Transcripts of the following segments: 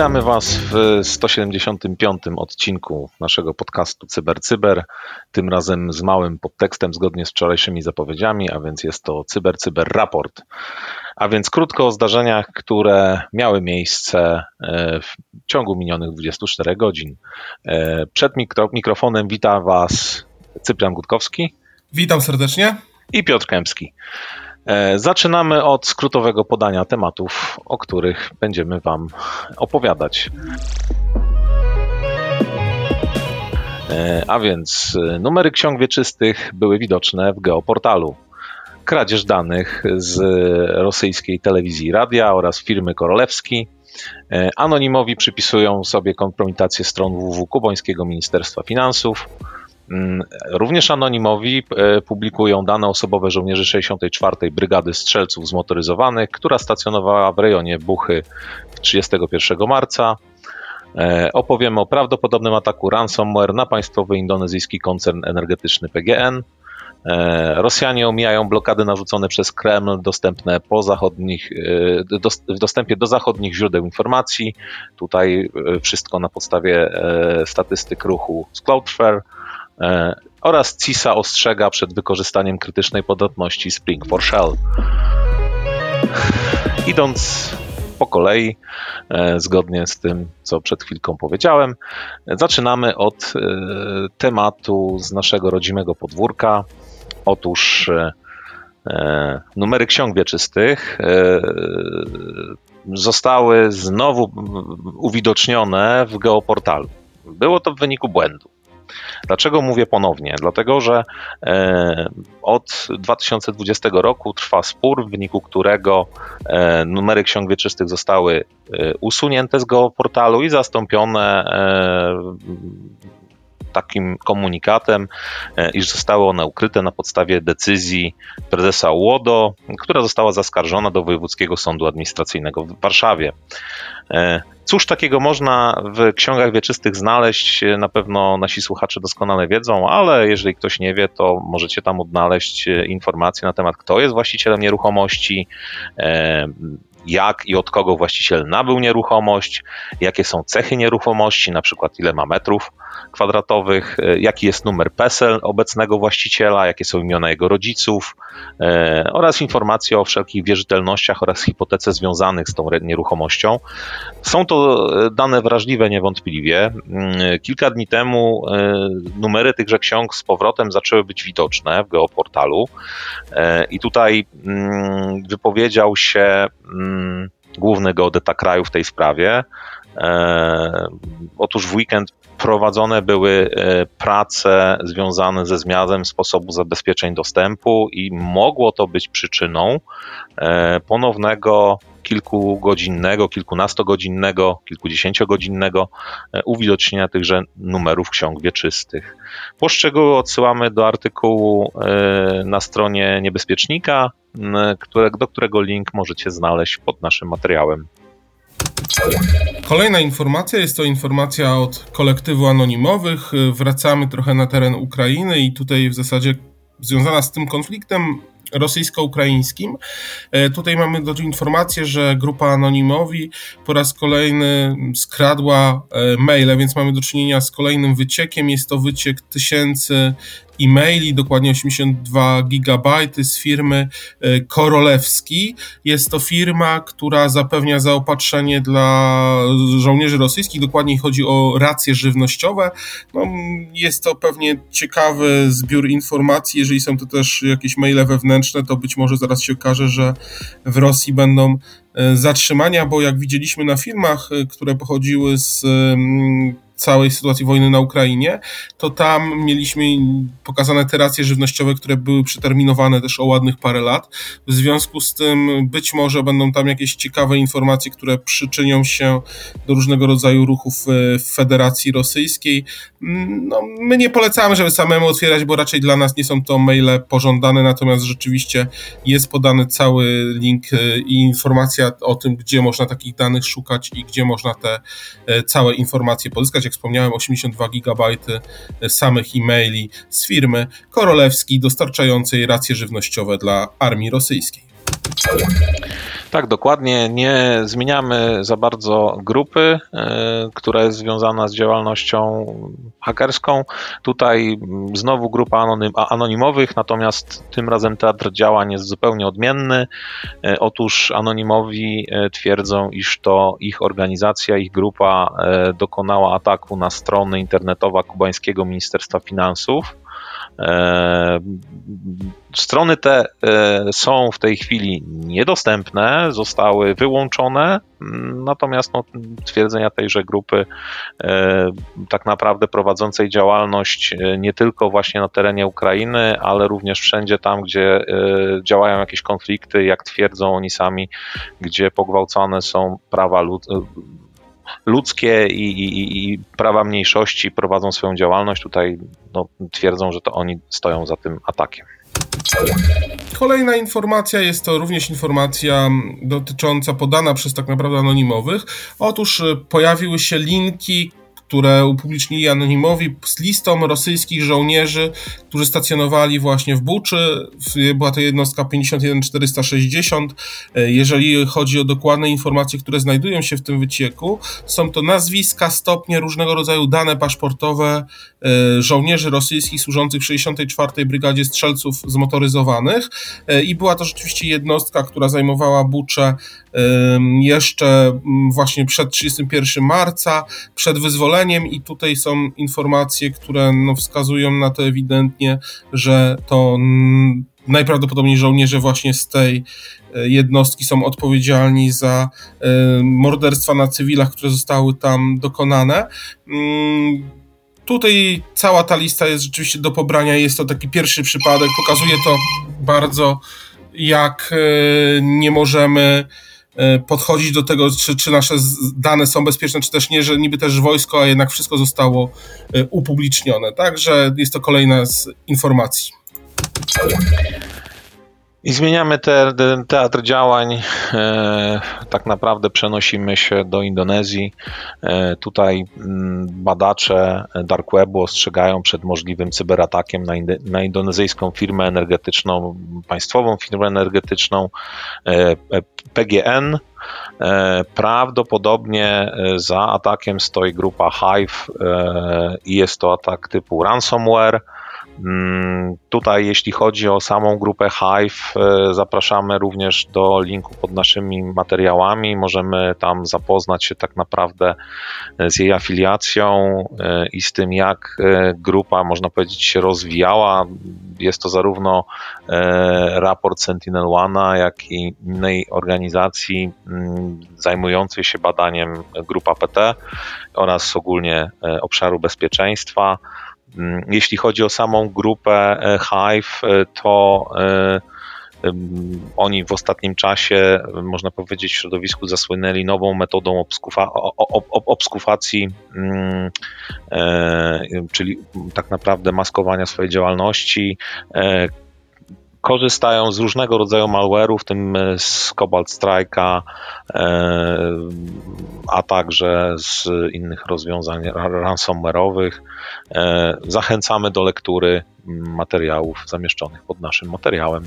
Witamy Was w 175. odcinku naszego podcastu CyberCyber. Cyber. Tym razem z małym podtekstem zgodnie z wczorajszymi zapowiedziami, a więc jest to CyberCyber Cyber Raport. A więc krótko o zdarzeniach, które miały miejsce e, w ciągu minionych 24 godzin. E, przed mikro, mikrofonem wita Was Cyprian Gutkowski. Witam serdecznie. I Piotr Kępski. E, zaczynamy od skrótowego podania tematów, o których będziemy Wam opowiadać. A więc numery ksiąg wieczystych były widoczne w geoportalu. Kradzież danych z rosyjskiej telewizji radia oraz firmy Korolewski. Anonimowi przypisują sobie kompromitację stron www kubońskiego Ministerstwa Finansów. Mm, również anonimowi e, publikują dane osobowe żołnierzy 64. Brygady Strzelców Zmotoryzowanych, która stacjonowała w rejonie Buchy 31 marca. E, opowiemy o prawdopodobnym ataku ransomware na państwowy indonezyjski koncern energetyczny PGN. E, Rosjanie omijają blokady narzucone przez Kreml dostępne po zachodnich, w dostępie do zachodnich źródeł informacji. Tutaj wszystko na podstawie statystyk ruchu z Cloudflare. E, oraz CISA ostrzega przed wykorzystaniem krytycznej podatności Spring for Shell. Idąc po kolei, e, zgodnie z tym, co przed chwilką powiedziałem, zaczynamy od e, tematu z naszego rodzimego podwórka. Otóż numery ksiąg wieczystych zostały znowu uwidocznione w geoportalu. Było to w wyniku błędu. Dlaczego mówię ponownie? Dlatego, że e, od 2020 roku trwa spór, w wyniku którego e, numery ksiąg wieczystych zostały e, usunięte z geoportalu i zastąpione takim komunikatem, iż zostały one ukryte na podstawie decyzji prezesa UODO, która została zaskarżona do Wojewódzkiego Sądu Administracyjnego w Warszawie. Cóż takiego można w ksiągach wieczystych znaleźć? Na pewno nasi słuchacze doskonale wiedzą, ale jeżeli ktoś nie wie, to możecie tam odnaleźć informacje na temat, kto jest właścicielem nieruchomości, e, jak i od kogo właściciel nabył nieruchomość, jakie są cechy nieruchomości, na przykład ile ma metrów kwadratowych, e, jaki jest numer PESEL obecnego właściciela, jakie są imiona jego rodziców e, oraz informacje o wszelkich wierzytelnościach oraz hipotece związanych z tą nieruchomością. Są to e, dane wrażliwe niewątpliwie. Mm, kilka dni temu numery tychże ksiąg z powrotem zaczęły być widoczne w geoportalu i tutaj mm, wypowiedział się główny geodeta kraju w tej sprawie. Otóż w weekend prowadzone były e, prace związane ze zmianem sposobu zabezpieczeń dostępu i mogło to być przyczyną e, ponownego kilkugodzinnego, kilkunastogodzinnego, kilkudziesięciogodzinnego e, uwidocznienia tychże numerów ksiąg wieczystych. Poszczegóły odsyłamy do artykułu na stronie niebezpiecznika, do którego link możecie znaleźć pod naszym materiałem. Kolejna informacja jest to informacja od kolektywu anonimowych. Wracamy trochę na teren Ukrainy i tutaj w zasadzie związana z tym konfliktem rosyjsko-ukraińskim. E, tutaj mamy informację, że grupa Anonimowi po raz kolejny skradła e, maile, więc mamy do czynienia z kolejnym wyciekiem. Jest to wyciek tysięcy e-maili, dokładnie 82 gigabajty z firmy e, Korolewski. Jest to firma, która zapewnia zaopatrzenie dla żołnierzy rosyjskich, dokładniej chodzi o racje żywnościowe. No, jest to pewnie ciekawy zbiór informacji, jeżeli są to też jakieś maile wewnętrzne, to być może zaraz się okaże, że w Rosji będą e, zatrzymania, bo jak widzieliśmy na filmach, e, które pochodziły z mm, całej sytuacji wojny na Ukrainie, to tam mieliśmy pokazane te racje żywnościowe, które były przeterminowane też o ładnych parę lat. W związku z tym być może będą tam jakieś ciekawe informacje, które przyczynią się do różnego rodzaju ruchów w Federacji Rosyjskiej. No, my nie polecamy, żeby samemu otwierać, bo raczej dla nas nie są to maile pożądane, natomiast rzeczywiście jest podany cały link e, i informacja o tym, gdzie można takich danych szukać i gdzie można te e, całe informacje pozyskać jak wspomniałem, 82 GB samych e-maili z firmy Korolewski dostarczającej racje żywnościowe dla armii rosyjskiej. Tak, dokładnie. Nie zmieniamy za bardzo grupy, e, która jest związana z działalnością hakerską. Tutaj znowu grupa anonimowych, natomiast tym razem teatr działań jest zupełnie odmienny. E, otóż anonimowi e, twierdzą, iż to ich organizacja, ich grupa dokonała ataku na stronę internetowa kubańskiego Ministerstwa Finansów strony te e, są w tej chwili niedostępne, zostały wyłączone, natomiast no, twierdzenia tejże grupy, e, tak naprawdę prowadzącej działalność nie tylko właśnie na terenie Ukrainy, ale również wszędzie tam, gdzie działają jakieś konflikty, jak twierdzą oni sami, gdzie pogwałcone są prawa lud ludzkie i, i, i, prawa mniejszości prowadzą swoją działalność. Tutaj no, twierdzą, że to oni stoją za tym atakiem. Kolejna informacja jest to również informacja dotycząca podana przez tak naprawdę anonimowych. Otóż y, pojawiły się linki, które upublicznili anonimowi z listą rosyjskich żołnierzy, którzy stacjonowali właśnie w Buczy. Była to jednostka 51460. E, jeżeli chodzi o dokładne informacje, które znajdują się w tym wycieku, są to nazwiska, stopnie, różnego rodzaju dane paszportowe e, żołnierzy rosyjskich służących w 64. Brygadzie Strzelców Zmotoryzowanych. E, I była to rzeczywiście jednostka, która zajmowała Buczę jeszcze właśnie przed 31 marca, przed wyzwoleniem i tutaj są informacje, które no wskazują na to ewidentnie, że to najprawdopodobniej żołnierze właśnie z tej e, jednostki są odpowiedzialni za e, morderstwa na cywilach, które zostały tam dokonane. Mm, tutaj cała ta lista jest rzeczywiście do pobrania. Jest to taki pierwszy przypadek. Pokazuje to bardzo, jak e, nie możemy podchodzić do tego, czy, czy nasze dane są bezpieczne, czy też nie, że niby też wojsko, a jednak wszystko zostało e, upublicznione. Także jest to kolejna z informacji. I zmieniamy te, te, teatr działań. E, tak naprawdę przenosimy się do Indonezji. E, tutaj mm, badacze Dark Webu ostrzegają przed możliwym cyberatakiem na, na indonezyjską firmę energetyczną, państwową firmę energetyczną e, PGN. E, prawdopodobnie e, za atakiem stoi grupa Hive e, i jest to atak typu ransomware. Mm, tutaj, jeśli chodzi o samą grupę Hive, e, zapraszamy również do linku pod naszymi materiałami. Możemy tam zapoznać się tak naprawdę z jej afiliacją e, i z tym, jak e, grupa, można powiedzieć, się rozwijała. Jest to zarówno raport Sentinel One, jak i innej organizacji mm, zajmującej się badaniem grupa PT oraz ogólnie obszaru bezpieczeństwa. Mm, jeśli chodzi o samą grupę e, Hive, e, to e, oni w ostatnim czasie, można powiedzieć, w środowisku zasłynęli nową metodą obskufacji, mm, czyli tak naprawdę maskowania swojej działalności, korzystają z różnego rodzaju malware'ów, w tym e, z Cobalt Strike'a, e, a także z innych rozwiązań ransomware'owych. E, zachęcamy do lektury materiałów zamieszczonych pod naszym materiałem.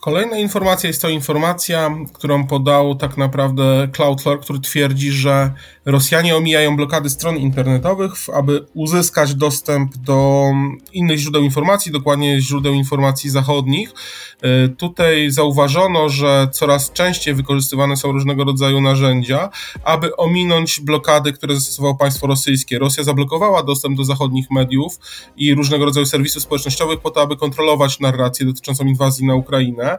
Kolejna informacja jest to informacja, którą podał tak naprawdę Cloudflare, który twierdzi, że Rosjanie omijają blokady stron internetowych, aby uzyskać dostęp do innych źródeł informacji, dokładnie źródeł informacji zachodnich. E, tutaj zauważono, że coraz częściej wykorzystywane są różnego rodzaju narzędzia, aby ominąć blokady, które zastosowało państwo rosyjskie. Rosja zablokowała dostęp do zachodnich mediów i różnego rodzaju serwisów społecznościowych po to, aby kontrolować narrację dotyczącą inwazji na Ukrainę.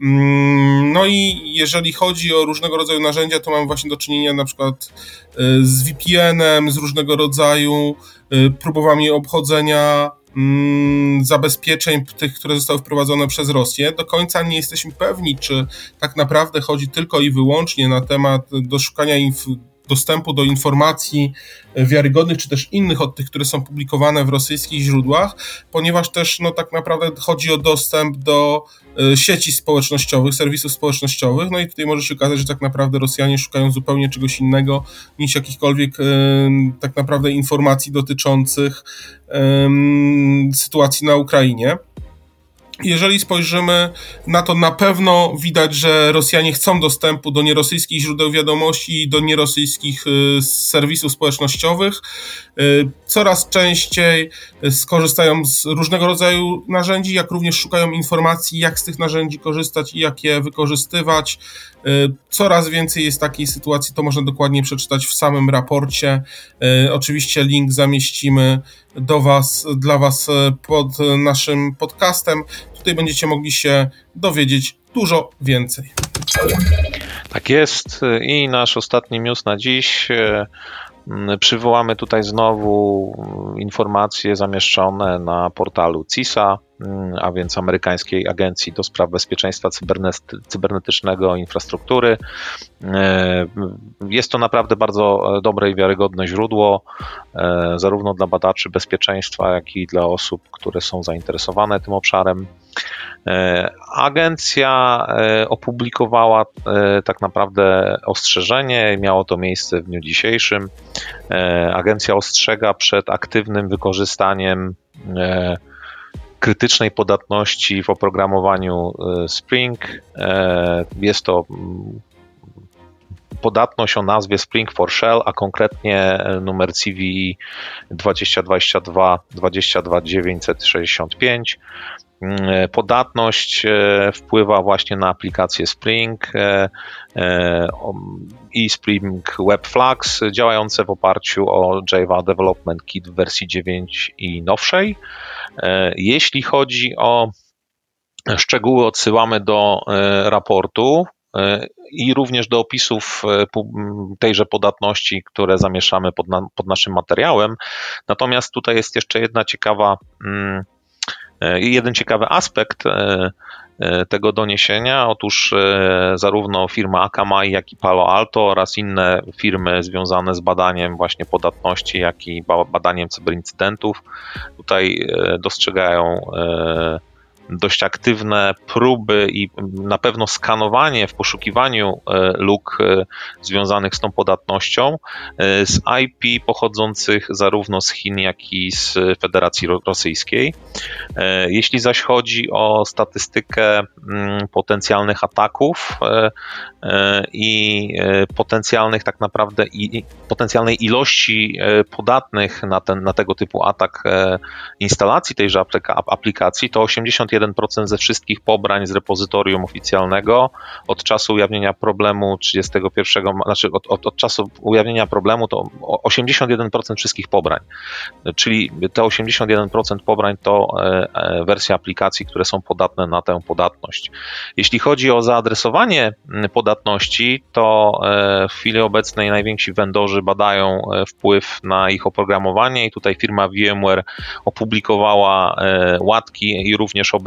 Mm, no i jeżeli chodzi o różnego rodzaju narzędzia, to mamy właśnie do czynienia na przykład e, z VPN-em, z różnego rodzaju e, próbami obchodzenia mm, zabezpieczeń tych, które zostały wprowadzone przez Rosję. Do końca nie jesteśmy pewni, czy tak naprawdę chodzi tylko i wyłącznie na temat doszukania inf dostępu do informacji wiarygodnych, czy też innych od tych, które są publikowane w rosyjskich źródłach, ponieważ też no, tak naprawdę chodzi o dostęp do e, sieci społecznościowych, serwisów społecznościowych, no i tutaj może się okazać, że tak naprawdę Rosjanie szukają zupełnie czegoś innego niż jakichkolwiek e, tak naprawdę informacji dotyczących sytuacji na Ukrainie. Jeżeli spojrzymy na to, na pewno widać, że Rosjanie chcą dostępu do nierosyjskich źródeł wiadomości i do nierosyjskich y, serwisów społecznościowych. Y, coraz częściej skorzystają z różnego rodzaju narzędzi, jak również szukają informacji, jak z tych narzędzi korzystać i jak je wykorzystywać. Y, coraz więcej jest takiej sytuacji, to można dokładnie przeczytać w samym raporcie. Oczywiście link zamieścimy do Was, dla Was pod naszym podcastem. Tutaj będziecie mogli się dowiedzieć dużo więcej. Tak jest. I nasz ostatni news na dziś. Przywołamy tutaj znowu informacje zamieszczone na portalu CISA, a więc amerykańskiej agencji do spraw bezpieczeństwa cybernetycznego infrastruktury. Jest to naprawdę bardzo dobre i wiarygodne źródło, zarówno dla badaczy bezpieczeństwa, jak i dla osób, które są zainteresowane tym obszarem. E, agencja e, opublikowała e, tak naprawdę ostrzeżenie, miało to miejsce w dniu dzisiejszym. Agencja ostrzega przed aktywnym wykorzystaniem krytycznej podatności w oprogramowaniu Spring. Jest to mm, podatność o nazwie Spring for Shell, a konkretnie numer CVE 2022 22965. Mm, podatność e, wpływa właśnie na aplikację Spring e, e, i Spring Web Flux działające w oparciu o Java Development Kit w wersji 9 i nowszej. Jeśli chodzi o szczegóły, odsyłamy do raportu i również do opisów tejże podatności, które zamieszamy pod, na, pod naszym materiałem. Natomiast tutaj jest jeszcze jedna ciekawa mm, E, jeden ciekawy aspekt e, e, tego doniesienia, otóż zarówno firma Akamai, jak i Palo Alto oraz inne firmy związane z badaniem właśnie podatności, jak i badaniem cyberincydentów tutaj dostrzegają dość aktywne próby i na pewno skanowanie w poszukiwaniu e, luk e, związanych z tą podatnością e, z IP pochodzących zarówno z Chin, jak i z Federacji Rosyjskiej. Jeśli zaś chodzi o statystykę mm, potencjalnych ataków i potencjalnych tak naprawdę i potencjalnej ilości podatnych na, ten, na tego typu atak instalacji tejże aplikacji, to 81 1% ze wszystkich pobrań z repozytorium oficjalnego od czasu ujawnienia problemu 31, znaczy od, od, od czasu ujawnienia problemu to 81% wszystkich pobrań. Czyli te 81% pobrań to e, e, wersje aplikacji, które są podatne na tę podatność. Jeśli chodzi o zaadresowanie podatności, to e, w chwili obecnej najwięksi vendorzy badają wpływ na ich oprogramowanie i tutaj firma VMware opublikowała łatki i również obejścia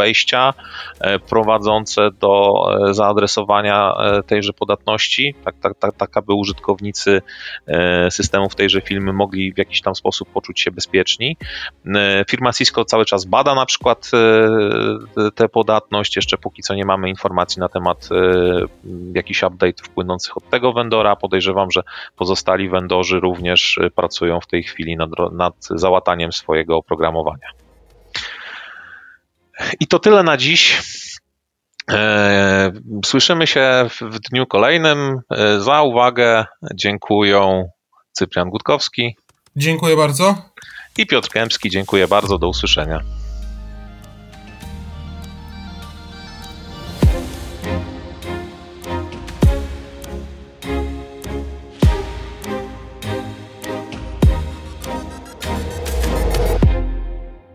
e, prowadzące do e, zaadresowania e, tejże podatności, tak, tak, tak, tak aby użytkownicy systemów tejże firmy mogli w jakiś tam sposób poczuć się bezpieczni. Firma Cisco cały czas bada na przykład tę podatność, jeszcze póki co nie mamy informacji na temat jakichś update płynących od tego vendora. Podejrzewam, że pozostali vendorzy również pracują w tej chwili nad, nad załataniem swojego oprogramowania. I to tyle na dziś. E, słyszymy się w dniu kolejnym. E, za uwagę dziękuję Cyprian Gutkowski. Dziękuję bardzo. I Piotr Kępski. Dziękuję bardzo. Do usłyszenia.